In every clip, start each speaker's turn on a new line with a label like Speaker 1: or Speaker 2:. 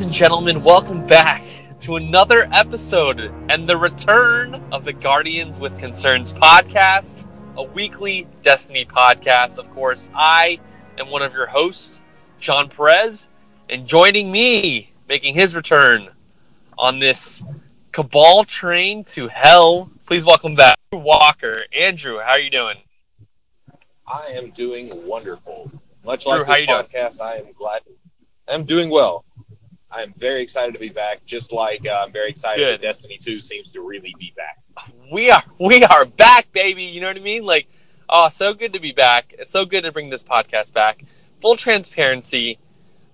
Speaker 1: Ladies and gentlemen, welcome back to another episode and the return of the Guardians with Concerns podcast, a weekly Destiny podcast. Of course, I am one of your hosts, John Perez, and joining me, making his return on this Cabal train to hell, please welcome back Walker. Andrew, how are you doing?
Speaker 2: I am doing wonderful. Much
Speaker 1: Drew,
Speaker 2: like this
Speaker 1: you doing?
Speaker 2: podcast, I am glad. I'm doing well. I am very excited to be back. Just like uh, I'm very excited
Speaker 1: Good.
Speaker 2: that Destiny 2 seems to really be back.
Speaker 1: we are we are back, baby. You know what I mean? Like, oh, so good to be back. It's so good to bring this podcast back. Full transparency.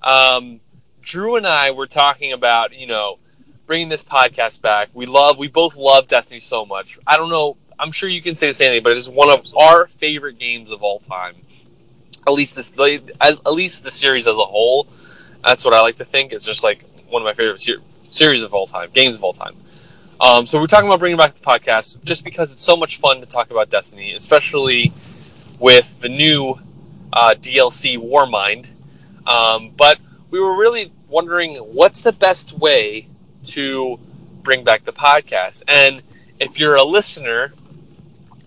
Speaker 1: Um, Drew and I were talking about, you know, bringing this podcast back. We love, we both love Destiny so much. I don't know. I'm sure you can say the same thing, but it's one of our favorite games of all time. At least this, as at least the series as a whole. That's what I like to think. It's just like one of my favorite ser- series of all time, games of all time. Um, so we're talking about bringing back the podcast just because it's so much fun to talk about Destiny, especially with the new uh, DLC Warmind. Um, but we were really wondering what's the best way to bring back the podcast. And if you're a listener,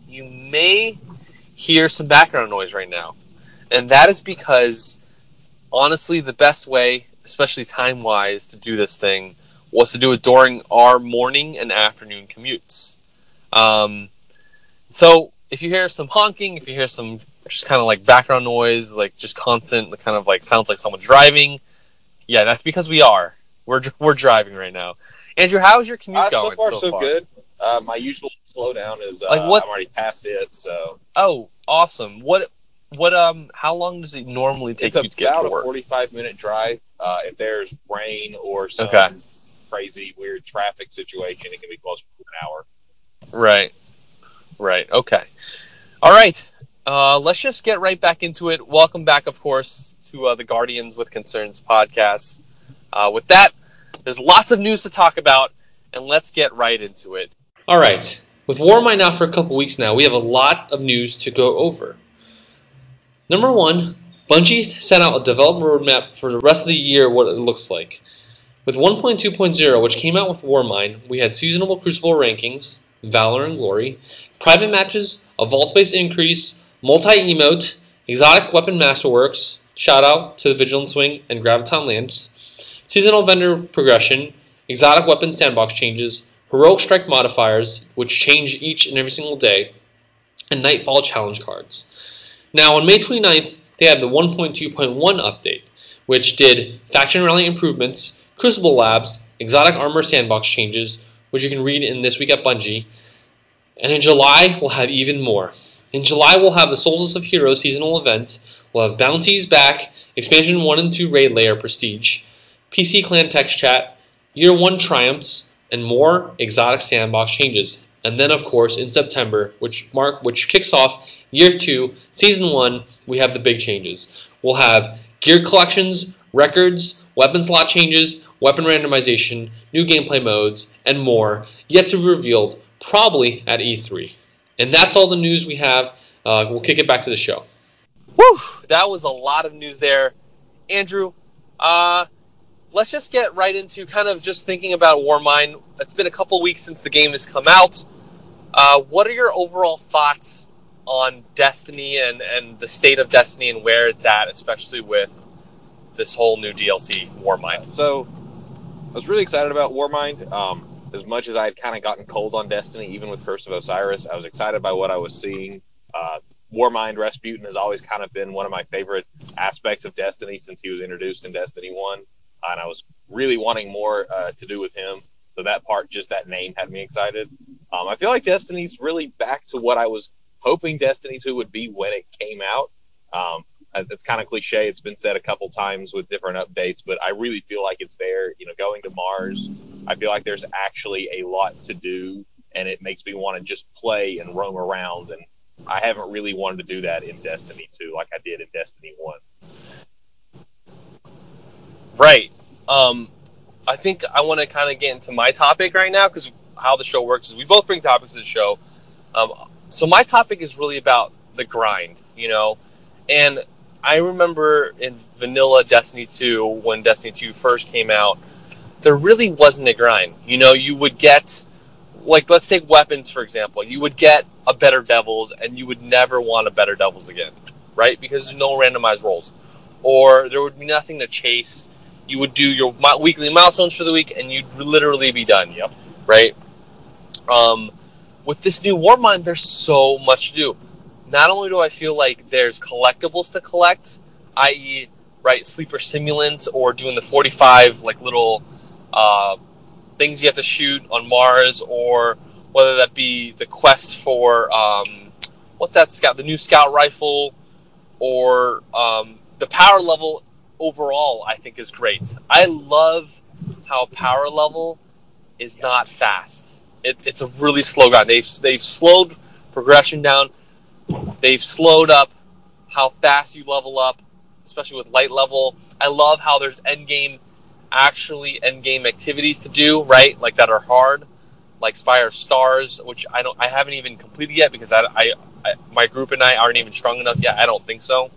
Speaker 1: you may hear some background noise right now. And that is because, honestly, the best way, especially time wise, to do this thing was to do it during our morning and afternoon commutes. Um, so if you hear some honking, if you hear some just kind of like background noise, like just constant, the kind of like sounds like someone driving, yeah, that's because we are. We're we're driving right now. Andrew, how's your commute
Speaker 2: Uh, so far, so good. Uh, my usual slowdown is uh,
Speaker 1: Like, what's-
Speaker 2: I'm already past it, so
Speaker 1: Oh, awesome! What what um? How long does it normally take
Speaker 2: it's
Speaker 1: you to get
Speaker 2: about
Speaker 1: to
Speaker 2: a 45 minute drive. Uh, if there's rain or some
Speaker 1: Okay.
Speaker 2: crazy weird traffic situation, it can be close to an hour.
Speaker 1: Right. Right. Okay. All right. Uh, let's just get right back into it. Welcome back, of course, to uh, the Guardians with Concerns podcast. Uh, with that, there's lots of news to talk about, and let's get right into it. All right. With Warmind out for a couple weeks now, we have a lot of news to go over. Number one, Bungie sent out a development roadmap for the rest of the year, what it looks like. With 1.2.0, which came out with Warmind, we had seasonable Crucible rankings, Valor and Glory, private matches, a vault space increase, multi emote, exotic weapon masterworks, shout out to the Vigilance Wing and Graviton Lance, seasonal vendor progression, exotic weapon sandbox changes, heroic strike modifiers, which change each and every single day, and Nightfall challenge cards. Now, on May 29th, they had the 1.2.1 update, which did faction rally improvements, Crucible Labs, exotic armor sandbox changes, which you can read in This Week at Bungie. And in July, we'll have even more. In July, we'll have the Solstice of Heroes seasonal event. We'll have bounties back, expansion 1 and 2 raid lair prestige, PC clan text chat, year 1 triumphs, and more exotic sandbox changes. And then, of course, in September, which mark which kicks off year two, season one, we have the big changes. We'll have gear collections, records, weapon slot changes, weapon randomization, new gameplay modes, and more yet to be revealed, probably at E3. And that's all the news we have. Uh, we'll kick it back to the show. Whew, that was a lot of news there, Andrew. Uh, let's just get right into kind of just thinking about Warmind. It's been a couple weeks since the game has come out. Uh, what are your overall thoughts on Destiny and, and the state of Destiny and where it's at, especially with this whole new DLC, Warmind?
Speaker 2: So, I was really excited about Warmind. Um, as much as I had kind of gotten cold on Destiny, even with Curse of Osiris, I was excited by what I was seeing. Uh, Warmind Rasputin has always kind of been one of my favorite aspects of Destiny since he was introduced in Destiny 1. And I was really wanting more uh, to do with him. So that part, just that name, had me excited. Um, I feel like Destiny's really back to what I was hoping Destiny 2 would be when it came out. Um, it's kind of cliche. It's been said a couple times with different updates, but I really feel like it's there. You know, going to Mars, I feel like there's actually a lot to do, and it makes me want to just play and roam around. And I haven't really wanted to do that in Destiny 2 like I did in Destiny 1.
Speaker 1: Right. Um, I think I want to kind of get into my topic right now because how the show works is we both bring topics to the show. Um, so my topic is really about the grind, you know, and I remember in vanilla Destiny 2 when Destiny 2 first came out, there really wasn't a grind. You know, you would get like let's take weapons for example. You would get a better devils and you would never want a better devils again, right? Because there's no randomized rolls. Or there would be nothing to chase. You would do your weekly milestones for the week and you'd literally be done.
Speaker 2: Yep.
Speaker 1: Right? Um with this new Warmind, there's so much to do. Not only do I feel like there's collectibles to collect, i.e., right, sleeper simulants or doing the 45 like little uh, things you have to shoot on Mars, or whether that be the quest for um, what's that scout, the new scout rifle, or um, the power level overall, I think is great. I love how power level is not fast. It, it's a really slow grind. They've they've slowed progression down. They've slowed up how fast you level up, especially with light level. I love how there's end game, actually end game activities to do, right? Like that are hard, like Spire Stars, which I don't, I haven't even completed yet because I, I, I my group and I aren't even strong enough yet. I don't think so.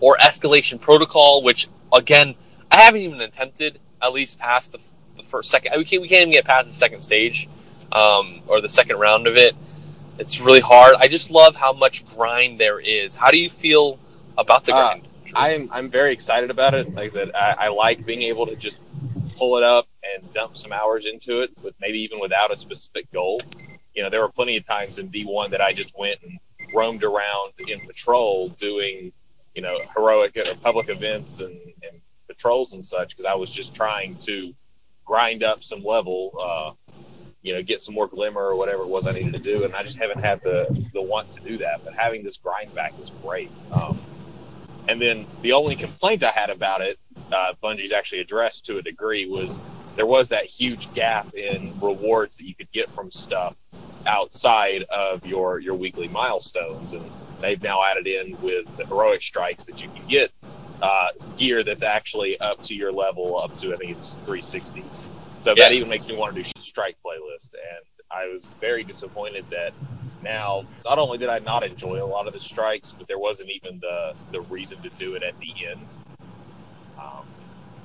Speaker 1: Or Escalation Protocol, which again I haven't even attempted at least past the, the first second. We can't we can't even get past the second stage, um, or the second round of it. It's really hard. I just love how much grind there is. How do you feel about the grind?
Speaker 2: Uh, I'm I'm very excited about it. Like I said, I, I like being able to just pull it up and dump some hours into it, with maybe even without a specific goal. You know, there were plenty of times in D1 that I just went and roamed around in patrol doing, you know, heroic or public events and, and patrols and such because I was just trying to grind up some level uh, you know, get some more glimmer or whatever it was I needed to do. And I just haven't had the the want to do that. But having this grind back was great. Um, and then the only complaint I had about it, uh, Bungie's actually addressed to a degree, was there was that huge gap in rewards that you could get from stuff outside of your your weekly milestones, and they've now added in with the heroic strikes that you can get uh, gear that's actually up to your level, up to I think it's 360s. So yeah. that even makes me want to do strike playlist, and I was very disappointed that now not only did I not enjoy a lot of the strikes, but there wasn't even the the reason to do it at the end. Um,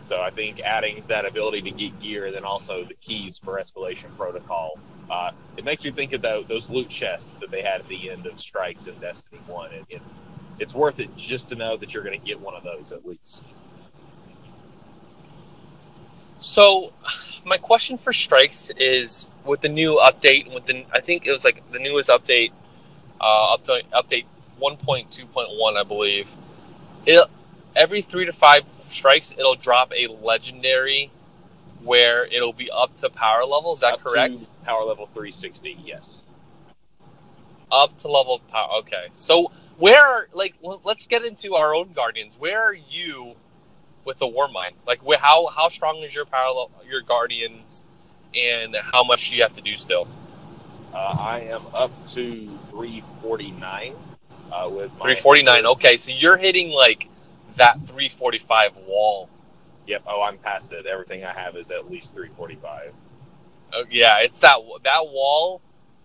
Speaker 2: so I think adding that ability to get gear, and then also the keys for escalation protocol, uh, it makes me think of the, those loot chests that they had at the end of strikes in Destiny One. It, it's it's worth it just to know that you're going to get one of those at least.
Speaker 1: So, my question for strikes is with the new update, with the I think it was like the newest update, uh, update update one point two point one, I believe. It every three to five strikes, it'll drop a legendary, where it'll be up to power level. Is that
Speaker 2: up
Speaker 1: correct?
Speaker 2: power level three sixty. Yes.
Speaker 1: Up to level power. Okay, so where like let's get into our own guardians. Where are you? with the Warmind? Like, how how strong is your parallel your Guardians, and how much do you have to do still?
Speaker 2: Uh, I am up to three forty nine. Uh, with
Speaker 1: three forty nine. Okay, so you're hitting like that three forty five wall.
Speaker 2: Yep. Oh, I'm past it. Everything I have is at least three forty five.
Speaker 1: Oh yeah, it's that that wall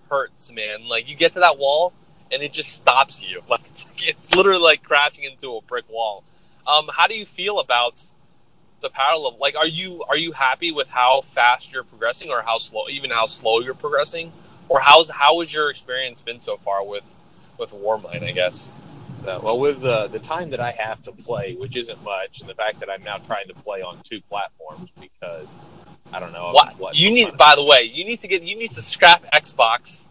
Speaker 1: hurts, man. Like you get to that wall and it just stops you. Like it's, it's literally like crashing into a brick wall. Um, how do you feel about the power level? Like, are you are you happy with how fast you're progressing, or how slow, even how slow you're progressing, or how's how has your experience been so far with with Warmind? I guess.
Speaker 2: Uh, well, with the the time that I have to play, which isn't much, and the fact that I'm now trying to play on two platforms because I don't know.
Speaker 1: What, what you need, by the way, you need to get you need to scrap Xbox.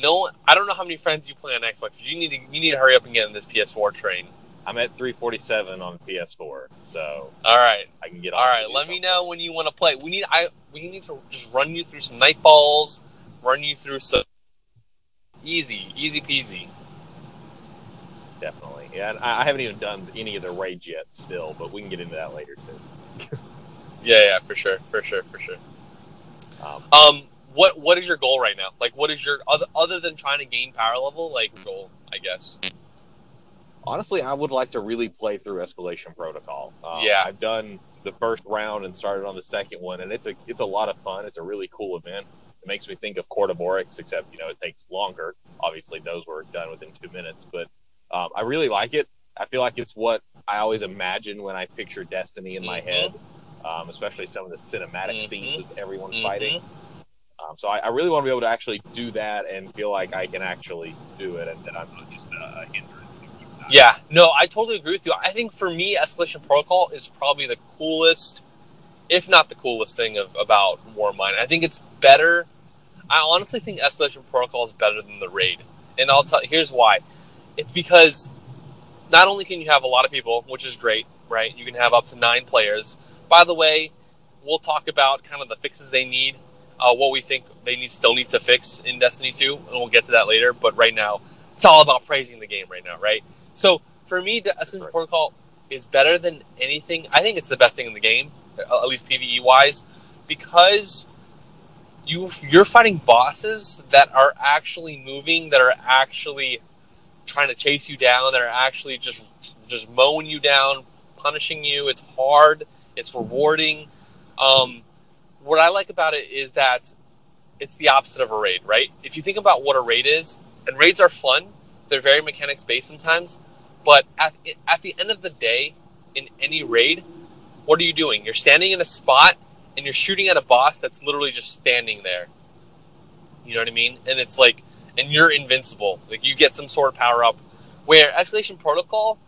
Speaker 1: No, I don't know how many friends you play on Xbox. But you need to you need to hurry up and get in this PS4 train.
Speaker 2: I'm at 347 on PS4, so
Speaker 1: all right,
Speaker 2: I can get.
Speaker 1: All right, let something. me know when you want to play. We need I we need to just run you through some night Nightfalls, run you through some easy, easy peasy.
Speaker 2: Definitely, yeah. I haven't even done any of the raids yet, still, but we can get into that later too.
Speaker 1: yeah, yeah, for sure, for sure, for sure. Um, um, what what is your goal right now? Like, what is your other other than trying to gain power level? Like goal, I guess
Speaker 2: honestly, I would like to really play through Escalation Protocol.
Speaker 1: Um, yeah,
Speaker 2: I've done the first round and started on the second one, and it's a it's a lot of fun. It's a really cool event. It makes me think of Court of Oryx, except you know it takes longer. Obviously, those were done within two minutes, but um, I really like it. I feel like it's what I always imagine when I picture Destiny in my
Speaker 1: Mhm.
Speaker 2: head, um, especially some of the cinematic
Speaker 1: Mhm.
Speaker 2: scenes of everyone
Speaker 1: Mhm.
Speaker 2: fighting. Um, so I, I really want to be able to actually do that and feel like I can actually do it, and that I'm not just a hindrance.
Speaker 1: Yeah, no, I totally agree with you. I think for me, Escalation Protocol is probably the coolest, if not the coolest thing of about Warmind. I think it's better. I honestly think Escalation Protocol is better than the raid, and I'll tell. Here's why. It's because not only can you have a lot of people, which is great, right? You can have up to nine players. By the way, we'll talk about kind of the fixes they need, uh, what we think they need still need to fix in Destiny 2, and we'll get to that later. But right now, it's all about praising the game right now, right? So for me, the Escalation
Speaker 2: Right.
Speaker 1: Protocol is better than anything. I think it's the best thing in the game, at least PVE wise, because you you're fighting bosses that are actually moving, that are actually trying to chase you down, that are actually just just mowing you down, punishing you. It's hard. It's rewarding. Um, what I like about it is that it's the opposite of a raid, right? If you think about what a raid is, and raids are fun, they're very mechanics based sometimes, but at, at the end of the day, in any raid, what are you doing? You're standing in a spot and you're shooting at a boss that's literally just standing there. You know what I mean? And it's like, and you're invincible. Like you get some sort of power up. Where Escalation Protocol,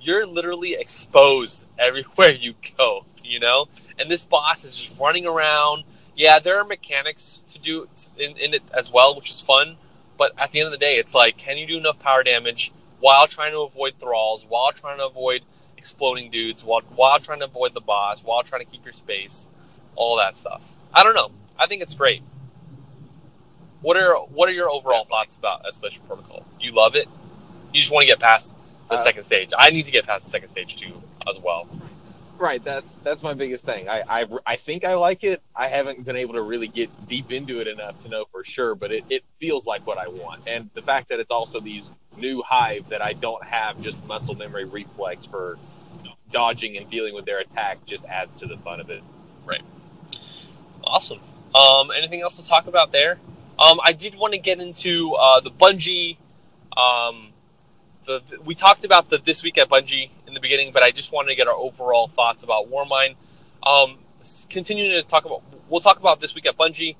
Speaker 1: you're literally exposed everywhere you go. You know, and this boss is just running around. Yeah, there are mechanics to do in, in it as well, which is fun. But at the end of the day, it's like, can you do enough power damage while trying to avoid thralls, while trying to avoid exploding dudes, while, while trying to avoid the boss, while trying to keep your space, all that stuff. I don't know. I think it's great. What are what are your overall thoughts about Escalation Protocol? You love it. You just want to get past the
Speaker 2: Uh,
Speaker 1: second stage. I need to get past the second stage too, as well.
Speaker 2: Right, that's that's my biggest thing. I, I I think I like it. I haven't been able to really get deep into it enough to know for sure, but it, it feels like what I want. And the fact that it's also these new hive that I don't have just muscle memory reflex for dodging and dealing with their attacks just adds to the fun of it. Right.
Speaker 1: Awesome. Um, anything else to talk about there? Um, I did want to get into uh, the Bungie. Um, the we talked about the this week at Bungie in the beginning, but I just wanted to get our overall thoughts about Warmind. Um, continuing to talk about, we'll talk about this week at Bungie.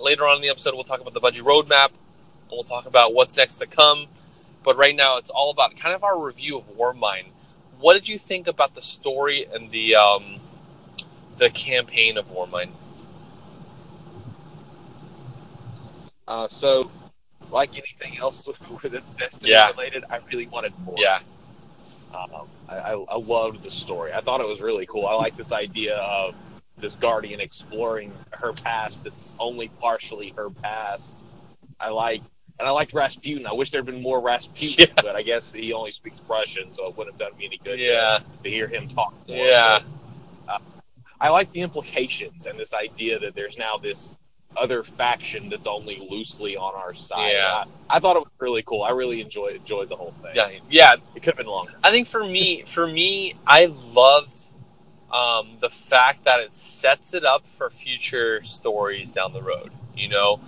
Speaker 1: Later on in the episode, we'll talk about the Bungie roadmap, and we'll talk about what's next to come. But right now, it's all about kind of our review of Warmind. What did you think about the story and the um, the campaign of Warmind?
Speaker 2: Uh, so, like anything else that's Destiny
Speaker 1: Yeah.
Speaker 2: related, I really wanted more.
Speaker 1: Yeah.
Speaker 2: Um, I, I, I loved the story. I thought it was really cool. I like this idea of this guardian exploring her past that's only partially her past. I like, and I liked Rasputin. I wish there'd been more Rasputin,
Speaker 1: Yeah.
Speaker 2: but I guess he only speaks Russian, so it wouldn't have done me any good to-
Speaker 1: Yeah.
Speaker 2: to, hear him talk. More.
Speaker 1: Yeah.
Speaker 2: But, uh, I like the implications and this idea that there's now this other faction that's only loosely on our side.
Speaker 1: Yeah.
Speaker 2: I, I thought it was really cool. I really enjoyed enjoyed the whole thing.
Speaker 1: Yeah, yeah.
Speaker 2: It could have been longer.
Speaker 1: I think for me, for me, I loved um, the fact that it sets it up for future stories down the road. You know,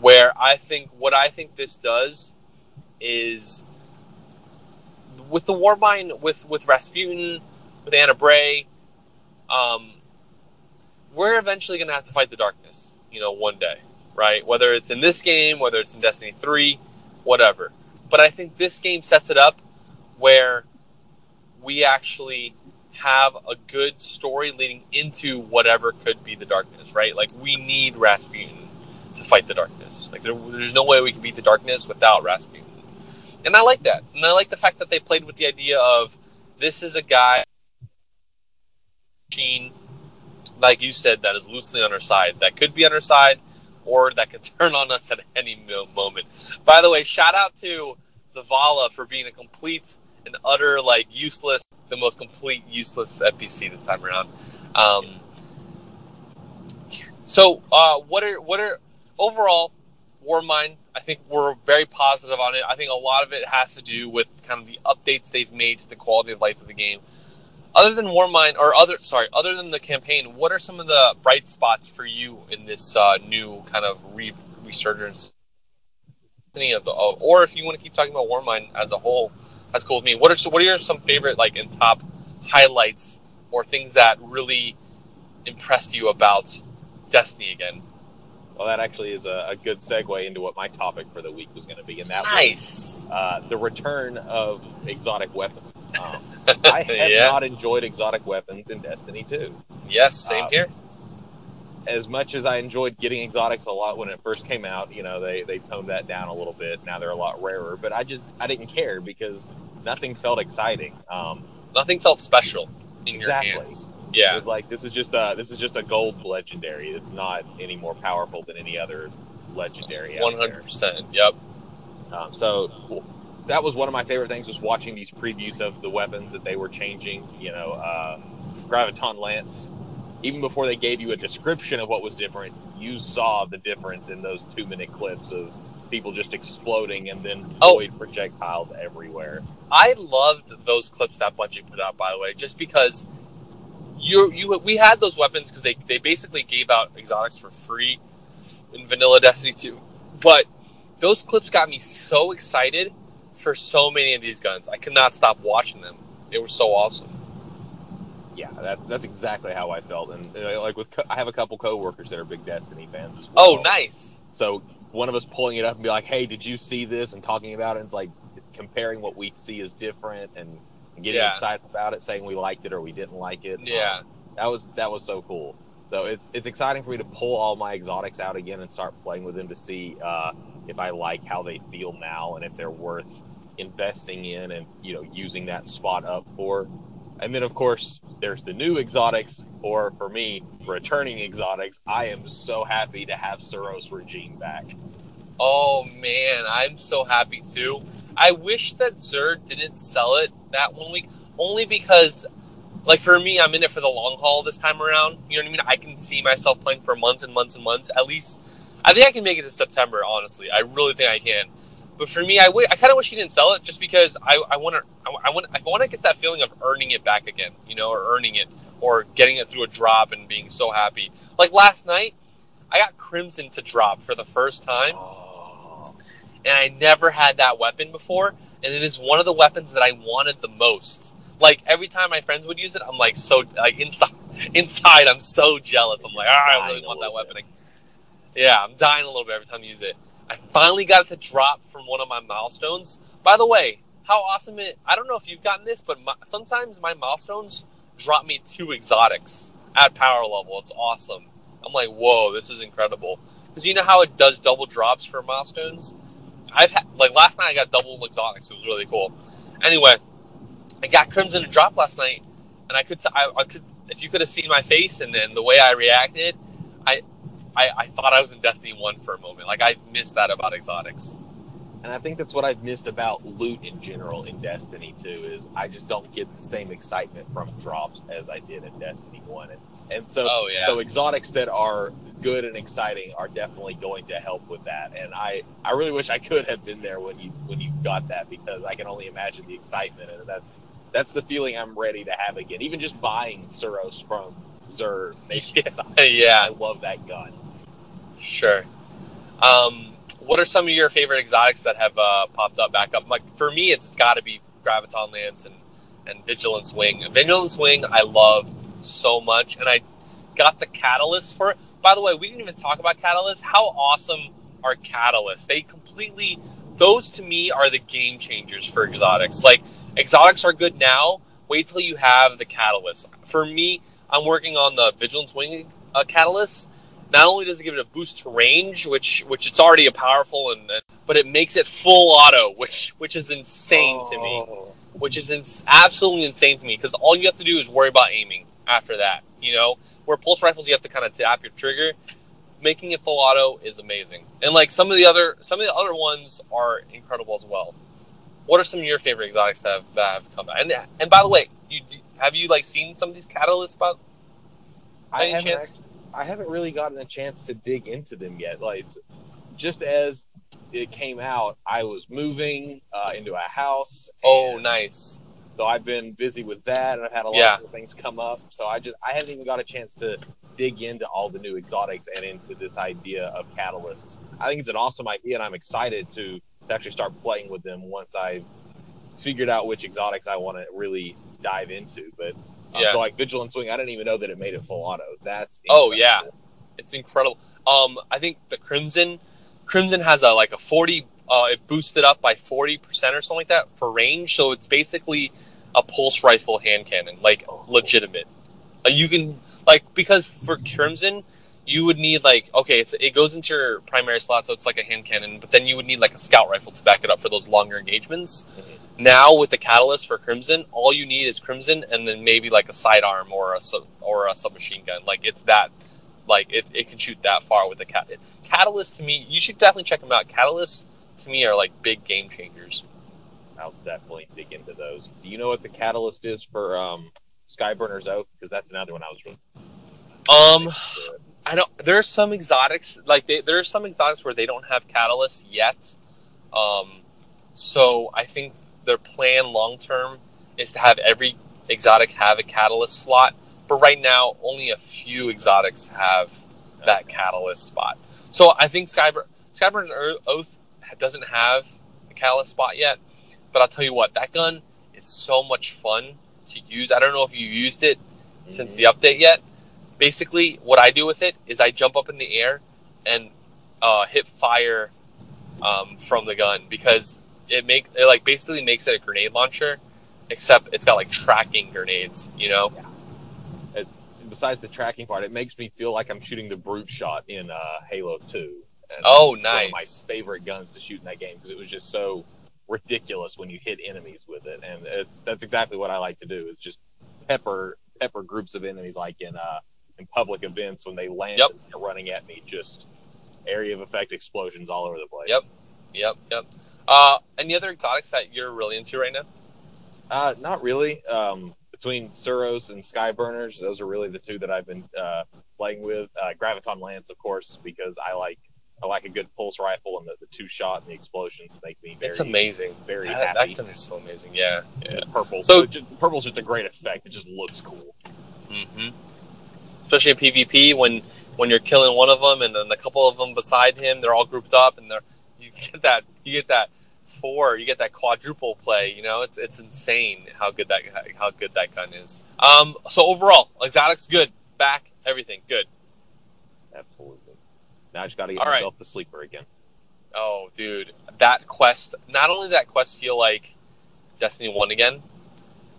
Speaker 1: where I think what I think this does is with the Warmind, with with Rasputin, with Ana Bray, um, we're eventually going to have to fight the darkness. You know, one day, right? Whether it's in this game, whether it's in Destiny three, whatever. But I think this game sets it up where we actually have a good story leading into whatever could be the darkness, right? Like we need Rasputin to fight the darkness. Like there, there's no way we can beat the darkness without Rasputin. And I like that. And I like the fact that they played with the idea of this is a guy machine like you said that is loosely on our side that could be on our side or that could turn on us at any moment. By the way, shout out to Zavala for being a complete and utter like useless, the most complete useless NPC this time around. Um, so, uh, what are what are overall Warmind? I think we're very positive on it. I think a lot of it has to do with kind of the updates they've made to the quality of life of the game. Other than Warmind, or other sorry, other than the campaign, what are some of the bright spots for you in this uh, new kind of re- resurgence? Any of the, or if you want to keep talking about Warmind as a whole, That's cool with me. What are what are some favorite like in top highlights or things that really impressed you about Destiny again?
Speaker 2: Well, that actually is a, a good segue into what my topic for the week was going to be, and that
Speaker 1: Nice.
Speaker 2: was uh, the return of exotic weapons. Um, I have
Speaker 1: Yeah.
Speaker 2: not enjoyed exotic weapons in Destiny 2.
Speaker 1: Yes, same
Speaker 2: Uh,
Speaker 1: here.
Speaker 2: As much as I enjoyed getting exotics a lot when it first came out, you know, they, they toned that down a little bit. Now they're a lot rarer, but I just I didn't care because nothing felt exciting. Um,
Speaker 1: Nothing felt special in
Speaker 2: Exactly.
Speaker 1: your hands. Yeah.
Speaker 2: It's like this is just a this is just a gold legendary. It's not any more powerful than any other legendary.
Speaker 1: One hundred percent. Yep.
Speaker 2: Um, so that was one of my favorite things was watching these previews of the weapons that they were changing. You know, uh, graviton lance. Even before they gave you a description of what was different, you saw the difference in those two minute clips of people just exploding and then
Speaker 1: Oh.
Speaker 2: void projectiles everywhere.
Speaker 1: I loved those clips that Bungie put out, by the way, just because you you we had those weapons because they they basically gave out exotics for free in Vanilla Destiny 2. But those clips got me so excited for so many of these guns. I could not stop watching them. They were so awesome.
Speaker 2: Yeah, that's that's exactly how I felt. And uh, like with, co- I have a couple coworkers that are big Destiny fans as well.
Speaker 1: Oh, nice.
Speaker 2: So one of us pulling it up and be like, "Hey, did you see this?" and talking about it. And it's like comparing what we see is different and getting
Speaker 1: Yeah.
Speaker 2: excited about it, saying we liked it or we didn't like it.
Speaker 1: Yeah.
Speaker 2: Um, that was that was so cool. So it's it's exciting for me to pull all my exotics out again and start playing with them to see uh, if I like how they feel now and if they're worth investing in and you know using that spot up for. And then of course there's the new exotics, or for me, returning exotics. I am so happy to have Suros regime back.
Speaker 1: Oh man, I'm so happy too. I wish that Xur didn't sell it that one week, only because, like for me, I'm in it for the long haul this time around. You know what I mean? I can see myself playing for months and months and months. At least, I think I can make it to September. Honestly, I really think I can. But for me, I kind of wish he didn't sell it, just because I I want to I want I want to get that feeling of earning it back again, you know, or earning it, or getting it through a drop and being so happy. Like last night, I got Crimson to drop for the first time
Speaker 2: Oh,
Speaker 1: and I never had that weapon before, and it is one of the weapons that I wanted the most. Like every time my friends would use it, I'm like so like inside inside I'm so jealous. I'm like, ah, I really want that weapon. Yeah, I'm dying a little bit every time I use it. I finally got it to drop from one of my milestones. By the way, how awesome it! I don't know if you've gotten this, but my, sometimes my milestones drop me two exotics at power level. It's awesome. I'm like, whoa, this is incredible. Because you know how it does double drops for milestones. I've had like last night I got double exotics. It was really cool. Anyway, I got crimson to drop last night, and I could t- I, I could if you could have seen my face and then the way I reacted, I, I I thought I was in Destiny One for a moment. Like I've missed that about exotics.
Speaker 2: And I think that's what I've missed about loot in general in Destiny 2 is I just don't get the same excitement from drops as I did in Destiny 1. And, and so,
Speaker 1: Oh yeah,
Speaker 2: so exotics that are good and exciting are definitely going to help with that. And I, I really wish I could have been there when you when you got that because I can only imagine the excitement and that's that's the feeling I'm ready to have again. Even just buying Suros from Xur makes me
Speaker 1: Yeah.
Speaker 2: excited.
Speaker 1: yeah,
Speaker 2: I love that gun.
Speaker 1: sure. Um, what are some of your favorite exotics that have uh, popped up back up? Like for me, it's got to be Graviton Lance and and Vigilance Wing. Vigilance Wing, I love so much, and I got the catalyst for it. By the way, we didn't even talk about catalyst. How awesome are catalysts? They completely those to me are the game changers for exotics. Like exotics are good now. Wait till you have the catalyst. For me, I'm working on the Vigilance Wing uh, catalyst. Not only does it give it a boost to range, which which it's already a powerful, and but it makes it full auto, which which is insane to me
Speaker 2: Oh.
Speaker 1: which is ins- absolutely insane to me because all you have to do is worry about aiming after that. You know, where pulse rifles you have to kind of tap your trigger. Making it full auto is amazing, and like some of the other some of the other ones are incredible as well. What are some of your favorite exotics that have that have come out? And and by the way, you have you like seen some of these catalysts? About
Speaker 2: I
Speaker 1: any
Speaker 2: haven't,
Speaker 1: chance?
Speaker 2: I haven't really gotten a chance to dig into them yet. Like, just as it came out, I was moving uh, into a house.
Speaker 1: oh, nice.
Speaker 2: So I've been busy with that, and I've had a lot
Speaker 1: Yeah.
Speaker 2: of things come up. So I just I haven't even got a chance to dig into all the new exotics and into this idea of catalysts. I think it's an awesome idea, and I'm excited to, to actually start playing with them once I figured out which exotics I want to really dive into. But um,
Speaker 1: Yeah.
Speaker 2: so like Vigilance Wing, I didn't even know that it made it full auto. That's
Speaker 1: Oh, yeah. It's incredible. Um, I think the Crimson, Crimson has a like a forty. Uh, it boosted up by forty percent or something like that for range. So it's basically a pulse rifle hand cannon, like legitimate. You can like because for Crimson, you would need like okay, it's it goes into your primary slot, so it's like a hand cannon. But then you would need like a scout rifle to back it up for those longer engagements. Mm-hmm. Now with the catalyst for Crimson, all you need is Crimson, and then maybe like a sidearm or a sub, or a submachine gun. Like it's that, like it, it can shoot that far with the cat. Catalyst to me, you should definitely check them out. Catalyst to me are like big game changers.
Speaker 2: I'll definitely dig into those. Do you know what the catalyst is for um, Skyburner's Oath? Because that's another one I was really.
Speaker 1: Um, I don't. There's some exotics like they, there's some exotics where they don't have catalyst yet. Um, so I think their plan long term is to have every exotic have a catalyst slot. But right now, only a few exotics have that catalyst spot. So I think Skyburn Skyburner's Oath doesn't have a catalyst spot yet. But I'll tell you what, that gun is so much fun to use. I don't know if you used it since the update yet. Basically, what I do with it is I jump up in the air and uh, hit fire um, from the gun because it make it like basically makes it a grenade launcher, except it's got like tracking grenades. You know?
Speaker 2: Yeah besides the tracking part, it makes me feel like I'm shooting the brute shot in uh, Halo 2. And
Speaker 1: Oh,
Speaker 2: of my favorite guns to shoot in that game because it was just so ridiculous when you hit enemies with it, and it's that's exactly what I like to do is just pepper pepper groups of enemies like in uh in public events when they land
Speaker 1: Yep.
Speaker 2: and start running at me, just area of effect explosions all over the place.
Speaker 1: Yep. Yep. Yep. Uh, any other exotics that you're really into right now?
Speaker 2: Uh, not really. Um, between Suros and Skyburners, those are really the two that I've been uh, playing with. Uh, Graviton Lance, of course, because I like I like a good pulse rifle and the, the two shot and the explosions make me very
Speaker 1: It's amazing.
Speaker 2: very
Speaker 1: That,
Speaker 2: happy.
Speaker 1: that gun is so amazing. Yeah. Yeah.
Speaker 2: Purple,
Speaker 1: So-
Speaker 2: so just, purple's just a great effect. It just looks cool.
Speaker 1: hmm Especially in PvP when when you're killing one of them and then a couple of them beside him, they're all grouped up and they're you get that you get that four, you get that quadruple play. You know, it's it's insane how good that how good that gun is. Um, so overall, exotics good, back everything good.
Speaker 2: Absolutely. Now I just got to get
Speaker 1: All right.
Speaker 2: myself the sleeper again.
Speaker 1: Oh, dude, that quest. Not only did that quest feel like Destiny One again,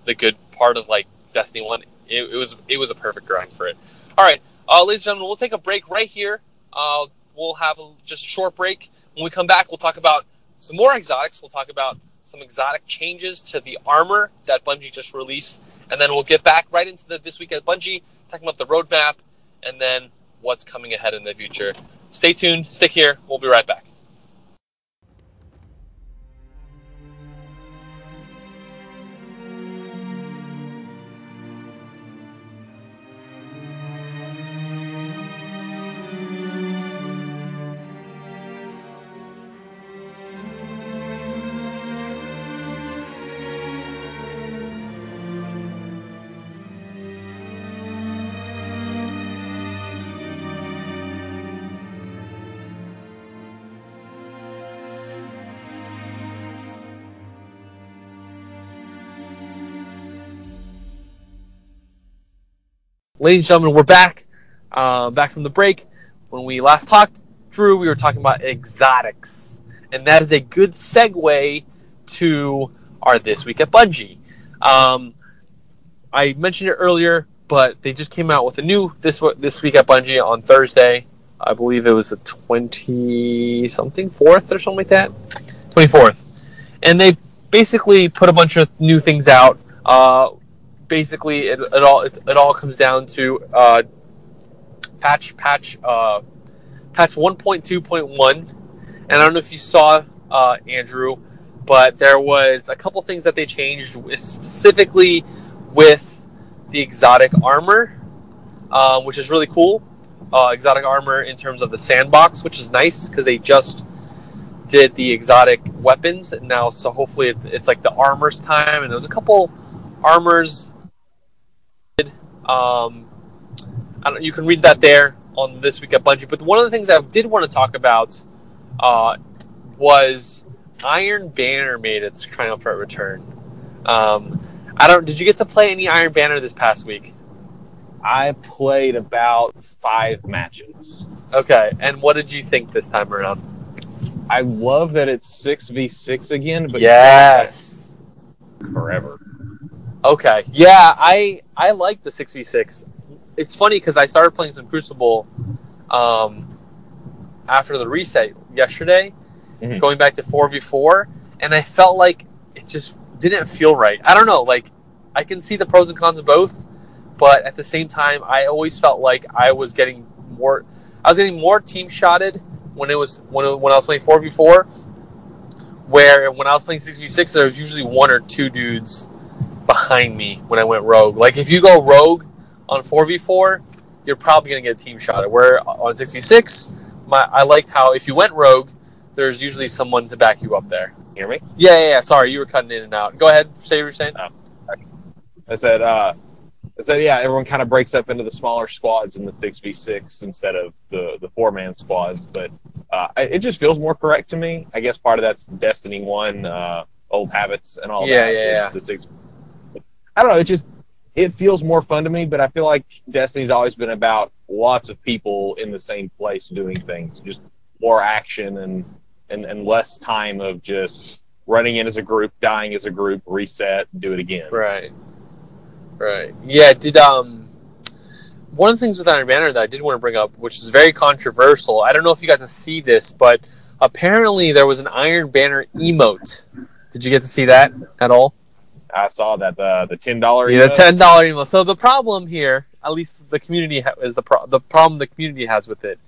Speaker 1: the good part of like Destiny One. It, it was it was a perfect grind for it. All right, uh, ladies and gentlemen, we'll take a break right here. Uh, we'll have a, just a short break. When we come back, we'll talk about some more exotics. We'll talk about some exotic changes to the armor that Bungie just released, and then we'll get back right into the this week at Bungie, talking about the roadmap, and then what's coming ahead in the future. Stay tuned. Stick here. We'll be right back. Ladies and gentlemen, we're back. Uh, back from the break. When we last talked, Drew, we were talking about exotics, and that is a good segue to our this week at Bungie. Um, I mentioned it earlier, but they just came out with a new this this week at Bungie on Thursday. I believe it was the twenty something fourth or something like that, twenty fourth, and they basically put a bunch of new things out. Uh, basically it, it all it, it all comes down to uh, patch patch uh, patch 1.2.1 and I don't know if you saw uh, Andrew but there was a couple things that they changed specifically with the exotic armor um, which is really cool. Uh, exotic armor in terms of the sandbox which is nice because they just did the exotic weapons. Now so hopefully it's like the armor's time. And there was a couple armors um, I don't, you can read that there on this week at Bungie. But one of the things I did want to talk about uh, was Iron Banner made its triumphant return. Um, I don't. Did you get to play any Iron Banner this past week?
Speaker 2: I played about five matches.
Speaker 1: Okay, and what did you think this time around?
Speaker 2: I love that it's six v six again, but
Speaker 1: yes,
Speaker 2: forever.
Speaker 1: Okay, yeah, I I like the six v six. It's funny because I started playing some Crucible um, after the reset yesterday,
Speaker 2: Mhm.
Speaker 1: going back to four v four, and I felt like it just didn't feel right. I don't know, like I can see the pros and cons of both, but at the same time, I always felt like I was getting more. I was getting more team shotted when it was when it, when I was playing four v four. Where when I was playing six v six, there was usually one or two dudes behind me when I went rogue. Like if you go rogue on four v four, you're probably gonna get team shotted. Where on six v six, my I liked how if you went rogue, there's usually someone to back you up there.
Speaker 2: Hear me?
Speaker 1: Yeah, yeah, yeah. Sorry, you were cutting in and out. Go ahead, say what you're saying.
Speaker 2: I said, uh, I said, yeah, everyone kind of breaks up into the smaller squads in the six v six instead of the the four man squads, but uh, it just feels more correct to me. I guess part of that's Destiny One, uh, old habits and all
Speaker 1: Yeah,
Speaker 2: that.
Speaker 1: yeah,
Speaker 2: the-
Speaker 1: yeah.
Speaker 2: The six. I don't know. It just it feels more fun to me, but I feel like Destiny's always been about lots of people in the same place doing things, just more action and and, and less time of just running in as a group, dying as a group, reset, do it again.
Speaker 1: Right. Right. Yeah, did um one of the things with Iron Banner that I did want to bring up, which is very controversial, I don't know if you got to see this, but apparently there was an Iron Banner emote. Did you get to see that at all?
Speaker 2: I saw that the the ten dollar.
Speaker 1: Yeah, the ten dollar emote. So the problem here, at least the community ha- is the pro- the problem the community has with it,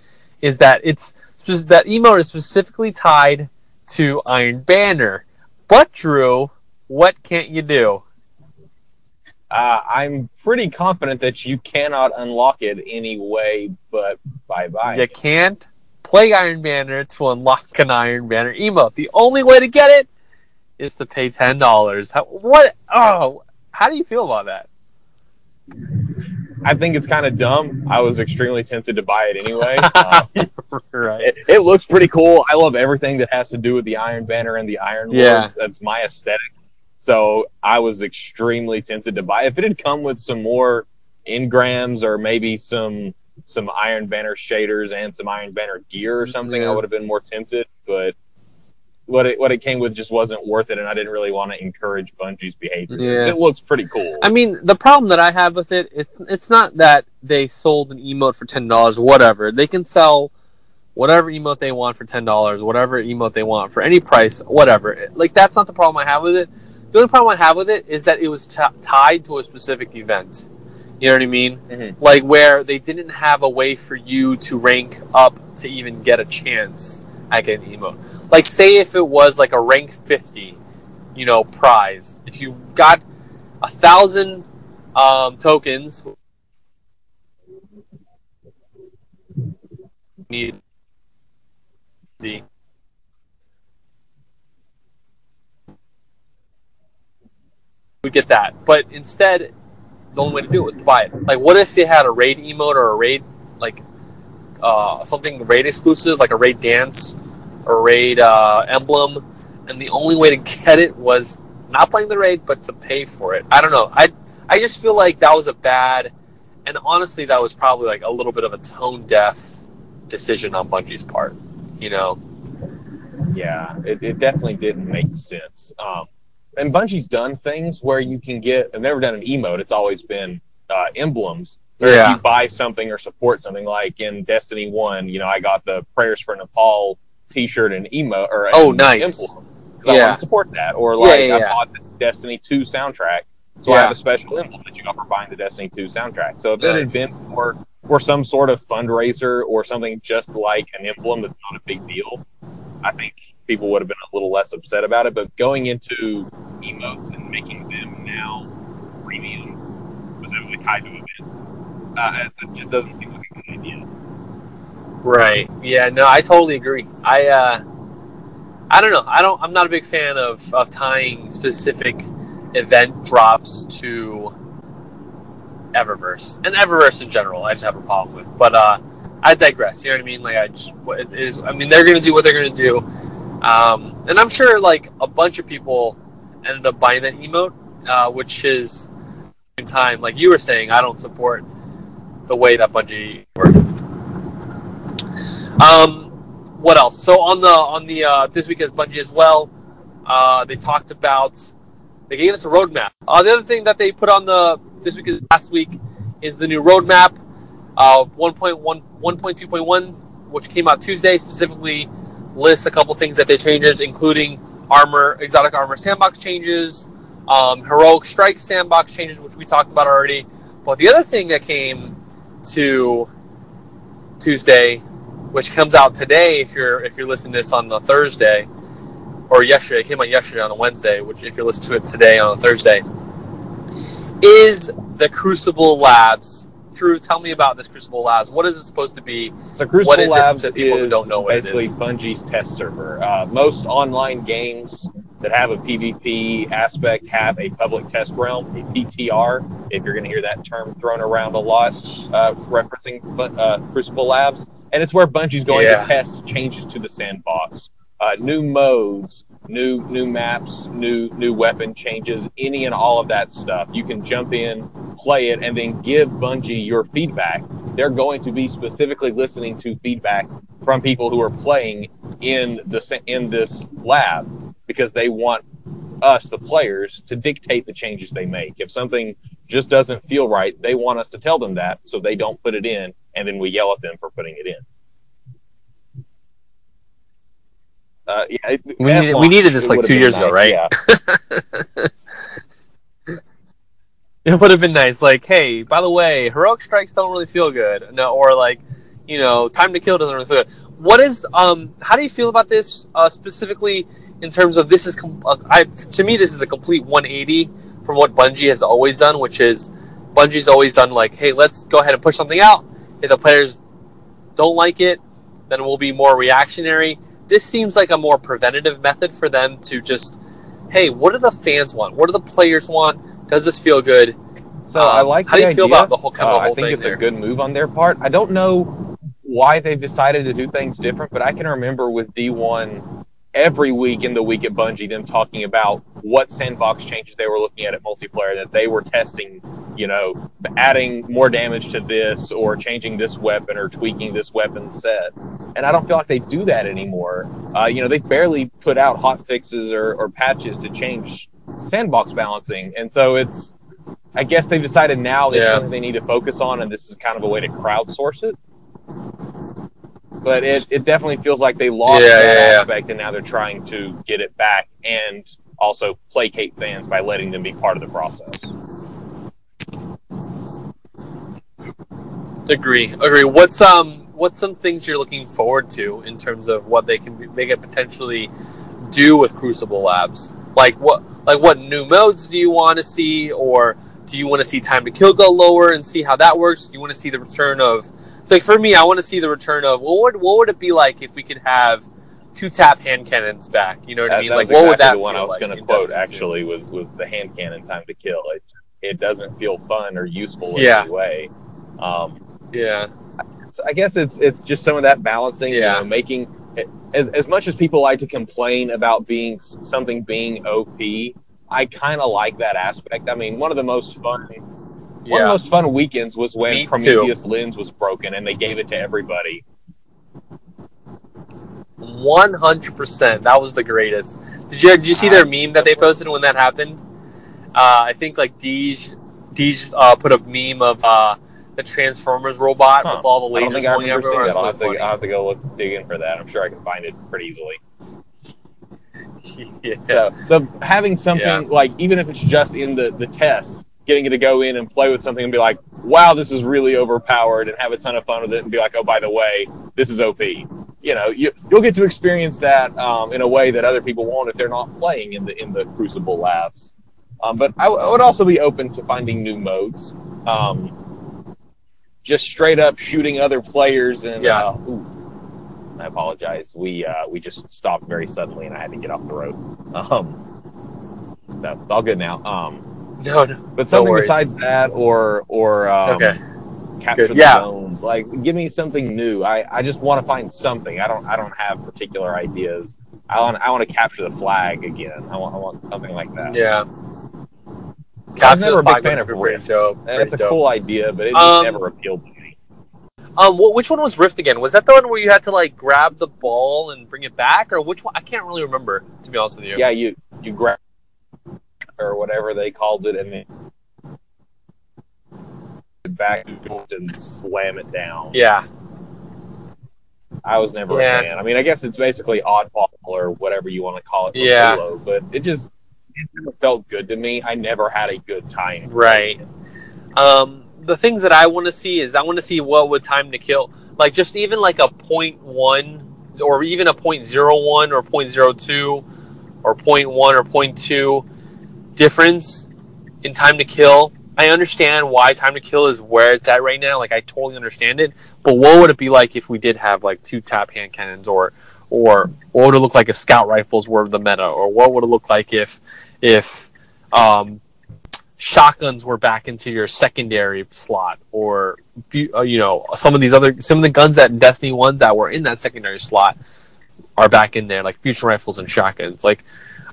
Speaker 1: is that it's just that emote is specifically tied to Iron Banner. But Drew, what can't you do?
Speaker 2: Uh, I'm pretty confident that you cannot unlock it any way but bye bye.
Speaker 1: You can't play Iron Banner to unlock an Iron Banner emote. The only way to get it is to pay ten dollars. What? Oh, how do you feel about that?
Speaker 2: I think it's kind of dumb. I was extremely tempted to buy it anyway. Uh,
Speaker 1: right.
Speaker 2: it, it looks pretty cool. I love everything that has to do with the Iron Banner and the Iron Lords. Yeah. That's my aesthetic. So I was extremely tempted to buy. it. If it had come with some more engrams or maybe some some Iron Banner shaders and some Iron Banner gear or something,
Speaker 1: Yeah.
Speaker 2: I would have been more tempted. But what it what it came with just wasn't worth it, and I didn't really want to encourage Bungie's behavior.
Speaker 1: Yeah.
Speaker 2: It looks pretty cool.
Speaker 1: I mean, the problem that I have with it, it's it's not that they sold an emote for ten dollars, whatever. They can sell whatever emote they want for ten dollars, whatever emote they want for any price, whatever. Like that's not the problem I have with it. The only problem I have with it is that it was t- tied to a specific event. You know what I mean?
Speaker 2: Mhm.
Speaker 1: Like where they didn't have a way for you to rank up to even get a chance at getting an emote. Like say if it was like a rank fifty, you know, prize. If you got a thousand um, tokens. Need. We get that, but instead, the only way to do it was to buy it. Like, what if they had a raid emote or a raid like uh, something raid exclusive, like a raid dance a raid uh, emblem, and the only way to get it was not playing the raid, but to pay for it. I don't know. I I just feel like that was a bad, and honestly, that was probably like a little bit of a tone deaf decision on Bungie's part. You know?
Speaker 2: Yeah, it, it definitely didn't make sense. Um, and Bungie's done things where you can get. I've never done an emote. It's always been uh, emblems. Where
Speaker 1: Yeah.
Speaker 2: if you buy something or support something, like in Destiny One, you know, I got the Prayers for Nepal T-shirt and emote or
Speaker 1: Oh, nice.
Speaker 2: because I want to support that. Or like
Speaker 1: yeah,
Speaker 2: I
Speaker 1: yeah.
Speaker 2: bought the Destiny Two soundtrack, so I have a special emblem that you got for buying the Destiny Two soundtrack. So if it had been for for some sort of fundraiser or something just like an emblem that's not a big deal, I think people would have been a little less upset about it. But going into emotes and making them now premium, specifically tied to events, uh, it just doesn't seem like a good idea.
Speaker 1: Right. Yeah. No, I totally agree. I uh, I don't know. I don't. I'm not a big fan of of tying specific event drops to Eververse and Eververse in general. I just have a problem with. But uh, I digress. You know what I mean? Like I just it is. I mean, they're gonna do what they're gonna do. Um, and I'm sure like a bunch of people ended up buying that emote, uh, which is in time, like you were saying, I don't support the way that Bungie work. Um, what else? So on the on the uh, this week as Bungie as well, uh, they talked about they gave us a roadmap. Uh, the other thing that they put on the this week is last week is the new roadmap, uh, 1.1 1.2.1, which came out Tuesday. Specifically, lists a couple things that they changed, including armor, exotic armor sandbox changes, um, heroic strike sandbox changes, which we talked about already. But the other thing that came to Tuesday, which comes out today, if you're if you're listening to this on a Thursday, or yesterday, it came out yesterday on a Wednesday, which if you're listening to it today on a Thursday, is the Crucible Labs. Drew, tell me about this Crucible Labs. What is it supposed to be?
Speaker 2: So Crucible
Speaker 1: What is it
Speaker 2: Labs
Speaker 1: to people who
Speaker 2: is
Speaker 1: don't know what it
Speaker 2: basically
Speaker 1: is?
Speaker 2: Bungie's test server. Uh, most online games that have a PvP aspect have a public test realm, a PTR. If you're going to hear that term thrown around a lot, uh, referencing uh, Crucible Labs, and it's where Bungie's going
Speaker 1: Yeah.
Speaker 2: to test changes to the sandbox, uh, new modes, new new maps, new new weapon changes, any and all of that stuff. You can jump in, play it, and then give Bungie your feedback. They're going to be specifically listening to feedback from people who are playing in the in this lab because they want us, the players, to dictate the changes they make. If something just doesn't feel right, they want us to tell them that so they don't put it in, and then we yell at them for putting it in. Uh, yeah, it-
Speaker 1: We
Speaker 2: at
Speaker 1: needed- we needed this, like, two
Speaker 2: been
Speaker 1: years ago, right?
Speaker 2: Yeah.
Speaker 1: It would have been nice, like, hey, by the way, heroic strikes don't really feel good, no, or like, you know, time to kill doesn't really feel good. What is, um, how do you feel about this uh, specifically in terms of this is, com- uh, I to me, this is a complete 180 from what Bungie has always done, which is Bungie's always done like, hey, let's go ahead and push something out. If the players don't like it, then we'll be more reactionary. This seems like a more preventative method for them to just, hey, what do the fans want? What do the players want? Does this feel good?
Speaker 2: So I
Speaker 1: Um,
Speaker 2: like.
Speaker 1: how
Speaker 2: the
Speaker 1: do you feel about the whole- kind of the
Speaker 2: Uh,
Speaker 1: whole
Speaker 2: I think
Speaker 1: thing
Speaker 2: it's
Speaker 1: there?
Speaker 2: a good move on their part. I don't know why they've decided to do things different, but I can remember with D1 every week in the week at Bungie them talking about what sandbox changes they were looking at at multiplayer that they were testing. You know, adding more damage to this or changing this weapon or tweaking this weapon set. And I don't feel like they do that anymore. Uh, you know, they barely put out hot fixes or, or patches to change sandbox balancing, and so it's I guess they've decided now it's
Speaker 1: Yeah.
Speaker 2: something they need to focus on, and this is kind of a way to crowdsource it. But it, it definitely feels like they lost
Speaker 1: Yeah,
Speaker 2: that
Speaker 1: yeah, yeah.
Speaker 2: aspect, and now they're trying to get it back and also placate fans by letting them be part of the process.
Speaker 1: Agree, agree. What's um, what's some things you're looking forward to in terms of what they can be, they can potentially do with Crucible Labs? Like what, like what new modes do you want to see, or do you want to see time to kill go lower and see how that works? Do you want to see the return of? Like for me, I want to see the return of what would what would it be like if we could have two tap hand cannons back? You know what I mean? Like
Speaker 2: was
Speaker 1: what would that
Speaker 2: the one
Speaker 1: feel
Speaker 2: I was
Speaker 1: like
Speaker 2: going to quote.
Speaker 1: Destiny 2?
Speaker 2: Actually, was was the hand cannon time to kill. It it doesn't feel fun or useful in
Speaker 1: Yeah.
Speaker 2: any way. Um,
Speaker 1: Yeah,
Speaker 2: I guess it's it's just some of that balancing,
Speaker 1: Yeah.
Speaker 2: you know, making as as much as people like to complain about being something being OP, I kind of like that aspect. I mean, one of the most fun one of the most fun weekends was when
Speaker 1: Me too.
Speaker 2: Prometheus lens was broken and they gave it to everybody.
Speaker 1: One hundred percent. That was the greatest. Did you did you see their meme that they posted when that happened? Uh, I think like Deej Deej uh, put a meme of uh, the Transformers robot
Speaker 2: Huh.
Speaker 1: with all the
Speaker 2: I don't
Speaker 1: lasers going everywhere.
Speaker 2: that. I'll have, to. I'll have to go look dig in for that. I'm sure I can find it pretty easily.
Speaker 1: yeah.
Speaker 2: So, so having something
Speaker 1: Yeah.
Speaker 2: like even if it's just in the the test, getting it to go in and play with something and be like, "Wow, this is really overpowered," and have a ton of fun with it, and be like, "Oh, by the way, this is OP." You know, you you'll get to experience that um, in a way that other people won't if they're not playing in the in the Crucible labs. Um, but I, w- I would also be open to finding new modes. Um, just straight up shooting other players and
Speaker 1: Yeah.
Speaker 2: uh, ooh, I apologize. We uh, we just stopped very suddenly, and I had to get off the road. Um, it's all good now. Um,
Speaker 1: No, no.
Speaker 2: but something
Speaker 1: worries.
Speaker 2: besides that, or or um,
Speaker 1: Okay.
Speaker 2: capture
Speaker 1: Good.
Speaker 2: the
Speaker 1: Yeah.
Speaker 2: zones. Like, give me something new. I, I just want to find something. I don't I don't have particular ideas. I want I want to capture the flag again. I want I want something like that.
Speaker 1: Yeah.
Speaker 2: I was never a big
Speaker 1: Flag
Speaker 2: fan of
Speaker 1: be pretty
Speaker 2: Rift.
Speaker 1: dope,
Speaker 2: It's a
Speaker 1: dope.
Speaker 2: cool idea, but it just
Speaker 1: Um,
Speaker 2: never appealed to me.
Speaker 1: Um, wh- which one was Rift again? Was that the one where you had to like grab the ball and bring it back, or which one? I can't really remember to be honest with you.
Speaker 2: Yeah, you you grab or whatever they called it, and then back and slam it down.
Speaker 1: Yeah.
Speaker 2: I was never
Speaker 1: Yeah.
Speaker 2: a fan. I mean, I guess it's basically oddball or whatever you want to call it.
Speaker 1: Yeah.
Speaker 2: Halo, but it just it never felt good to me. I never had a good time.
Speaker 1: Right. Um, the things that I want to see is I want to see what would time to kill, like just even like a point one or even a point zero one or point zero two or point one or point two difference in time to kill. I understand why time to kill is where it's at right now. Like I totally understand it. But what would it be like if we did have like two tap hand cannons or or what would it look like if scout rifles were the meta or what would it look like if if um, shotguns were back into your secondary slot or uh, you know some of these other some of the guns that Destiny 1 that were in that secondary slot are back in there like fusion rifles and shotguns like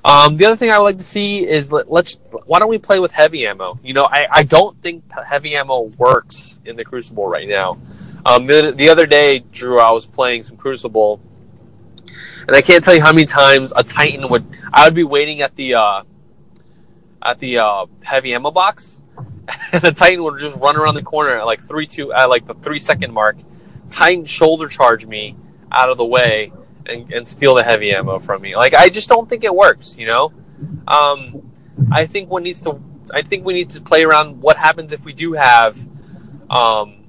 Speaker 1: um, the other thing I would like to see is let, let's why don't we play with heavy ammo? You know I, I don't think heavy ammo works in the Crucible right now. Um, the, the other day Drew I was playing some Crucible and I can't tell you how many times a Titan would I would be waiting at the uh, at the uh, heavy ammo box, and the Titan would just run around the corner at like three two at like the three second mark, Titan shoulder charge me out of the way and, and steal the heavy ammo from me. Like I just don't think it works. You know, um, I think needs to. I think we need to play around what happens if we do have um,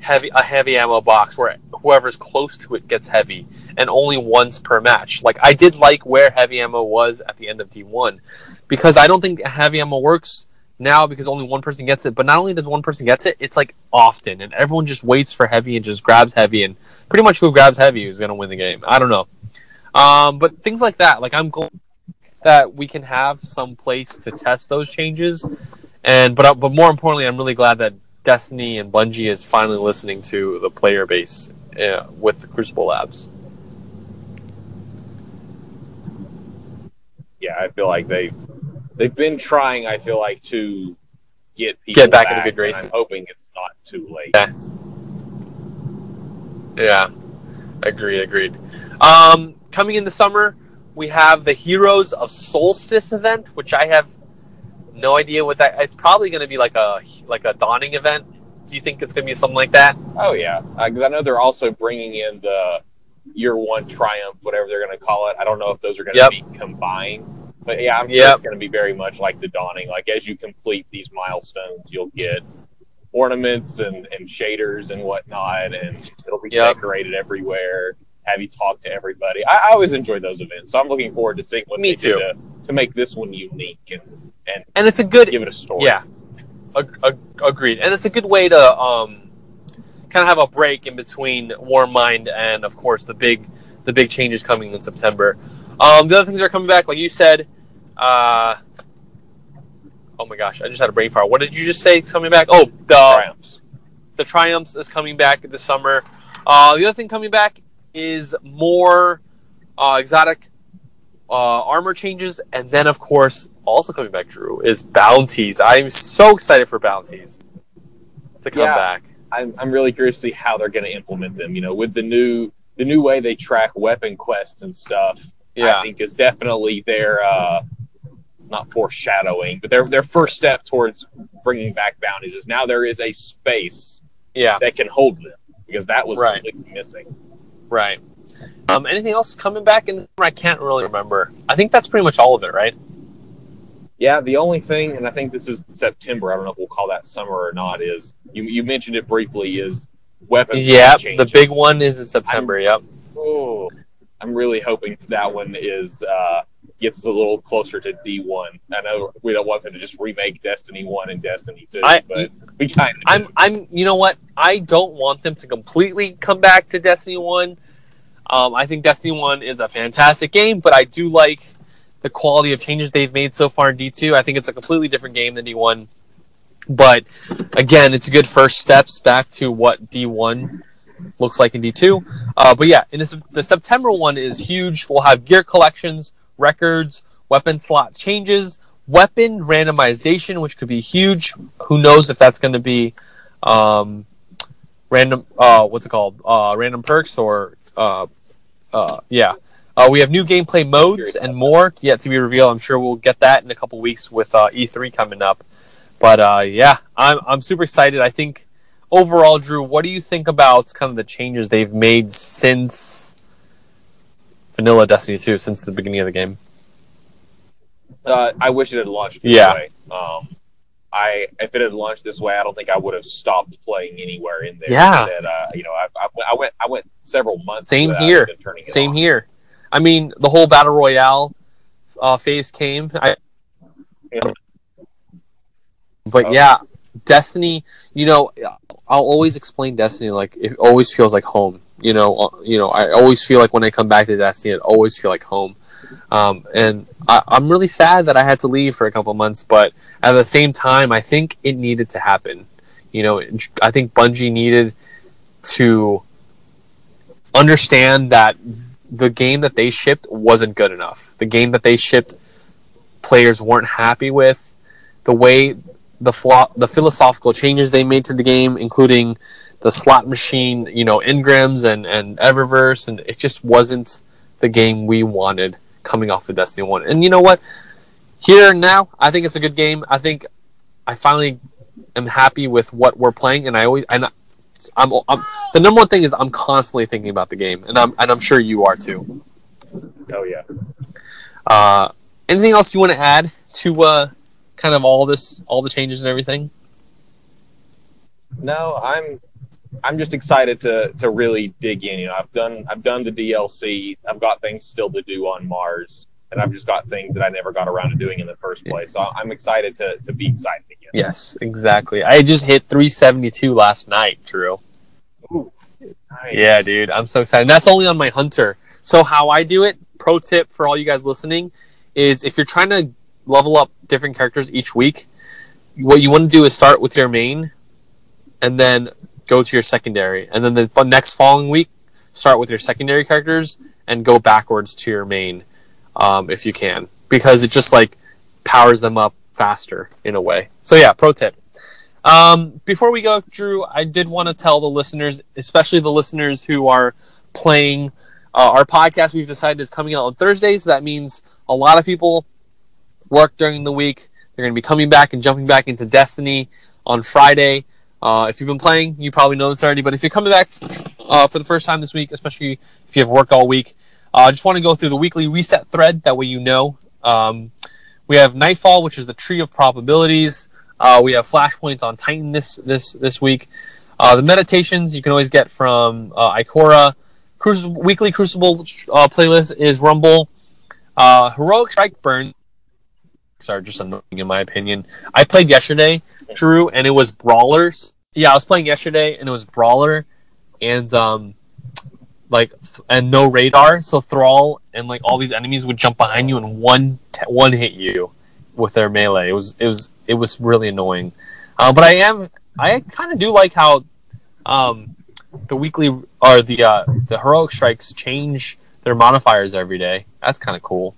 Speaker 1: heavy a heavy ammo box where whoever's close to it gets heavy and only once per match. Like I did like where heavy ammo was at the end of D1 because I don't think heavy ammo works now because only one person gets it. But not only does one person gets it, it's like often, and everyone just waits for heavy and just grabs heavy, and pretty much who grabs heavy is going to win the game. I don't know, um, but things like that. Like I'm glad that we can have some place to test those changes, and but uh, but more importantly, I'm really glad that Destiny and Bungie is finally listening to the player base uh, with the Crucible Labs.
Speaker 2: Yeah, I feel like they've they've been trying. I feel like to get people
Speaker 1: Get back in a good race.
Speaker 2: I'm hoping it's not too late.
Speaker 1: Yeah. Yeah, agreed, agreed. Um, coming in the summer, we have the Heroes of Solstice event, which I have no idea what that. It's probably going to be like a like a dawning event. Do you think it's going to be something like that?
Speaker 2: Oh yeah, because I know they're also bringing in the year one triumph, whatever they're going to call it. I don't know if those are going to
Speaker 1: Yep.
Speaker 2: be combined, but yeah, I'm sure
Speaker 1: Yep.
Speaker 2: it's going to be very much like the dawning. Like as you complete these milestones, you'll get ornaments and, and shaders and whatnot, and it'll be
Speaker 1: Yep.
Speaker 2: decorated everywhere. Have you talk to everybody? I, I always enjoy those events, so I'm looking forward to seeing what
Speaker 1: Me
Speaker 2: they do
Speaker 1: too.
Speaker 2: to, to make this one unique and and
Speaker 1: And it's a good
Speaker 2: give it a story.
Speaker 1: Yeah, Ag- ag- agreed. And it's a good way to um, kind of have a break in between Warmind and, of course, the big the big changes coming in September. Um, the other things that are coming back, like you said. Uh, oh my gosh, I just had a brain fart. What did you just say? Is coming back? Oh, the
Speaker 2: triumphs.
Speaker 1: the Triumphs is coming back this summer. Uh, the other thing coming back is more uh, exotic uh, armor changes, and then of course also coming back, Drew, is bounties. I'm so excited for bounties to come
Speaker 2: Yeah.
Speaker 1: back.
Speaker 2: I'm, I'm really curious to see how they're going to implement them. You know, with the new the new way they track weapon quests and stuff.
Speaker 1: yeah.
Speaker 2: I think is definitely their uh, not foreshadowing, but their their first step towards bringing back bounties is now there is a space
Speaker 1: yeah,
Speaker 2: that can hold them because that was
Speaker 1: Right.
Speaker 2: completely missing.
Speaker 1: right. Um, anything else coming back in the summer? I can't really remember. I think that's pretty much all of it, right?
Speaker 2: Yeah, the only thing, and I think this is September. I don't know if we'll call that summer or not. Is you you mentioned it briefly? Is weapons?
Speaker 1: Yeah, the big one is in September. yep.
Speaker 2: Oh, I'm really hoping that one is uh, gets a little closer to D1. I know we don't want them to just remake Destiny One and Destiny Two,
Speaker 1: I-
Speaker 2: but we kind of.
Speaker 1: I'm I'm you know what? I don't want them to completely come back to Destiny 1. Um, I think Destiny 1 is a fantastic game, but I do like the quality of changes they've made so far in D2. I think it's a completely different game than D1. But again, it's good first steps back to what D1 looks like in D2. Uh, but yeah, in this, the September one is huge. We'll have gear collections, records, weapon slot changes, weapon randomization, which could be huge. Who knows if that's going to be um, random? Uh, what's it called? Uh, random perks or uh, uh, yeah. Uh, we have new gameplay modes and more yet to be revealed. I'm sure we'll get that in a couple weeks with uh, E3 coming up. But yeah, I'm I'm super excited. I think overall, Drew, what do you think about kind of the changes they've made since Vanilla Destiny 2, since the beginning of the game?
Speaker 2: Uh, I wish it had launched this
Speaker 1: Yeah.
Speaker 2: way. Um, I if it had launched this way, I don't think I would have stopped playing anywhere in there.
Speaker 1: Yeah.
Speaker 2: That, uh, you know, I, I, I went I went several months.
Speaker 1: Same here. Same
Speaker 2: on.
Speaker 1: here. I mean, the whole battle royale uh, phase came. I,
Speaker 2: Yeah.
Speaker 1: but
Speaker 2: Oh.
Speaker 1: yeah, Destiny. You know, I'll always explain Destiny like it always feels like home. You know, uh, you know, I always feel like when I come back to Destiny, it always feel like home. Um, and I, I'm really sad that I had to leave for a couple months, but at the same time, I think it needed to happen. You know, I think Bungie needed to understand that the game that they shipped wasn't good enough. The game that they shipped, players weren't happy with. The way the flaw, the philosophical changes they made to the game, including the slot machine, you know, engrams and and Eververse, and it just wasn't the game we wanted coming off of Destiny One. And you know what? Here now, I think it's a good game. I think I finally am happy with what we're playing, and I always and I'm, I'm the number one thing is I'm constantly thinking about the game, and I'm and I'm sure you are too.
Speaker 2: Oh yeah.
Speaker 1: Uh, anything else you want to add to uh, kind of all this, all the changes and everything?
Speaker 2: No, I'm I'm just excited to to really dig in. You know, I've done I've done the DLC. I've got things still to do on Mars, and I've just got things that I never got around to doing in the first place. So I'm excited to to be excited again.
Speaker 1: Yes, exactly. I just hit 372 last night, Drew.
Speaker 2: Nice.
Speaker 1: Yeah, dude, I'm so excited. And that's only on my hunter. So how I do it, pro tip for all you guys listening, is if you're trying to level up different characters each week, what you want to do is start with your main, and then go to your secondary, and then the next following week, start with your secondary characters and go backwards to your main, um, if you can, because it just like powers them up faster in a way. So yeah, pro tip. Um, before we go, Drew, I did want to tell the listeners, especially the listeners who are playing uh, our podcast. We've decided is coming out on Thursdays. So that means a lot of people work during the week. They're going to be coming back and jumping back into Destiny on Friday. Uh, if you've been playing, you probably know this already. But if you're coming back uh, for the first time this week, especially if you have worked all week, uh, I just want to go through the weekly reset thread. That way you know. Um, we have Nightfall, which is the tree of probabilities. Uh, we have flashpoints on Titan this this this week. Uh, the meditations you can always get from uh, Ikora. Cruci- weekly Crucible uh, playlist is Rumble. Uh, Heroic Strike Burn are just annoying in my opinion. I played yesterday, Drew, and it was Brawlers. Yeah, I was playing yesterday, and it was Brawler, and um, like and no radar. So Thrall and like all these enemies would jump behind you and one t- one hit you with their melee. It was it was it was really annoying. Uh, but I am I kind of do like how um, the weekly or the uh, the heroic strikes change their modifiers every day. That's kind of cool.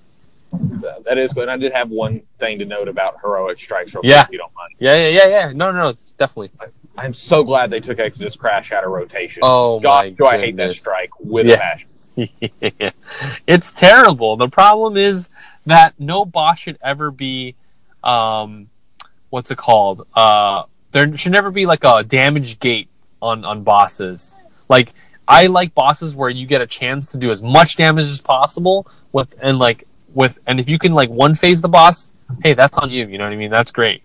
Speaker 2: That- that is good. And I did have one thing to note about heroic strikes. Real
Speaker 1: Yeah.
Speaker 2: quick, if you don't mind.
Speaker 1: Yeah, yeah, yeah, yeah. No, no, no, definitely.
Speaker 2: I'm so glad they took Exodus Crash out of rotation.
Speaker 1: Oh
Speaker 2: God,
Speaker 1: my
Speaker 2: do I hate that strike with
Speaker 1: Yeah.
Speaker 2: a passion.
Speaker 1: it's terrible. The problem is that no boss should ever be, um, what's it called? Uh, there should never be like a damage gate on on bosses. Like I like bosses where you get a chance to do as much damage as possible with and like with and if you can like one phase the boss, hey, that's on you. You know what I mean? That's great.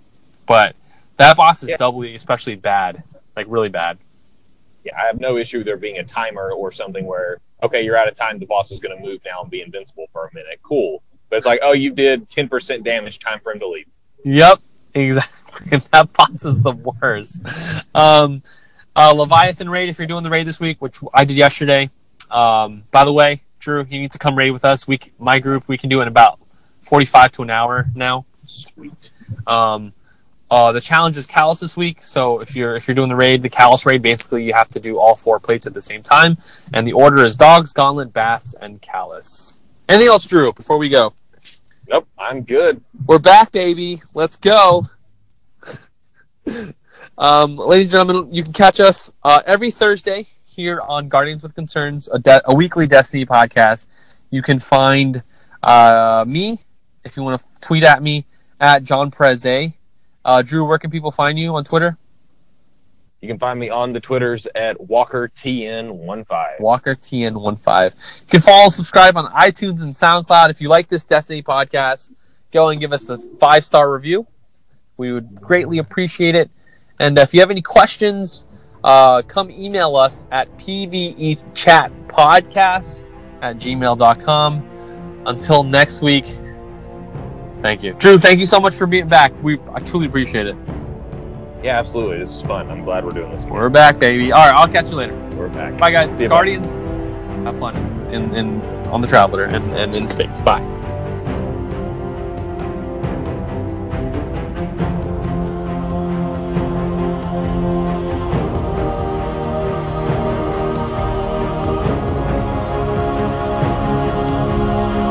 Speaker 1: But that boss is
Speaker 2: Yeah.
Speaker 1: doubly especially bad, like really bad.
Speaker 2: Yeah, I have no issue there being a timer or something where okay, you're out of time. The boss is going to move now and be invincible for a minute. Cool, but it's like oh, you did 10% damage. Time for him to leave.
Speaker 1: Yep, exactly. that boss is the worst. Um, uh, Leviathan raid, if you're doing the raid this week, which I did yesterday. Um, by the way, Drew, you need to come raid with us. We, my group, we can do it in about 45 to an hour now.
Speaker 2: Sweet.
Speaker 1: Um, uh, the challenge is Calus this week, so if you're if you're doing the raid, the Calus raid, basically you have to do all four plates at the same time, and the order is Dogs, Gauntlet, Bats, and Calus. Anything else, Drew? Before we go,
Speaker 2: Nope, I'm good.
Speaker 1: we're back, baby. Let's go. um, ladies and gentlemen, you can catch us uh, every Thursday here on Guardians with Concerns, a, de- a weekly Destiny podcast. You can find uh, me if you want to tweet at me at John Preze. Uh, Drew, where can people find you on Twitter?
Speaker 2: You can find me on the Twitters at WalkerTN15.
Speaker 1: Walker TN15. You can follow, subscribe on iTunes and SoundCloud. If you like this Destiny podcast, go and give us a five star review. We would greatly appreciate it. And if you have any questions, uh, come email us at pvechatpodcast at gmail.com. Until next week, thank you. Drew, thank you so much for being back. We I truly appreciate it.
Speaker 2: Yeah, absolutely. This is fun. I'm glad we're doing this. again.
Speaker 1: We're back, baby. All right, I'll catch you later.
Speaker 2: We're back.
Speaker 1: Bye, guys.
Speaker 2: See you, bye.
Speaker 1: Guardians, have fun in, in on the Traveler and, and in space. Bye.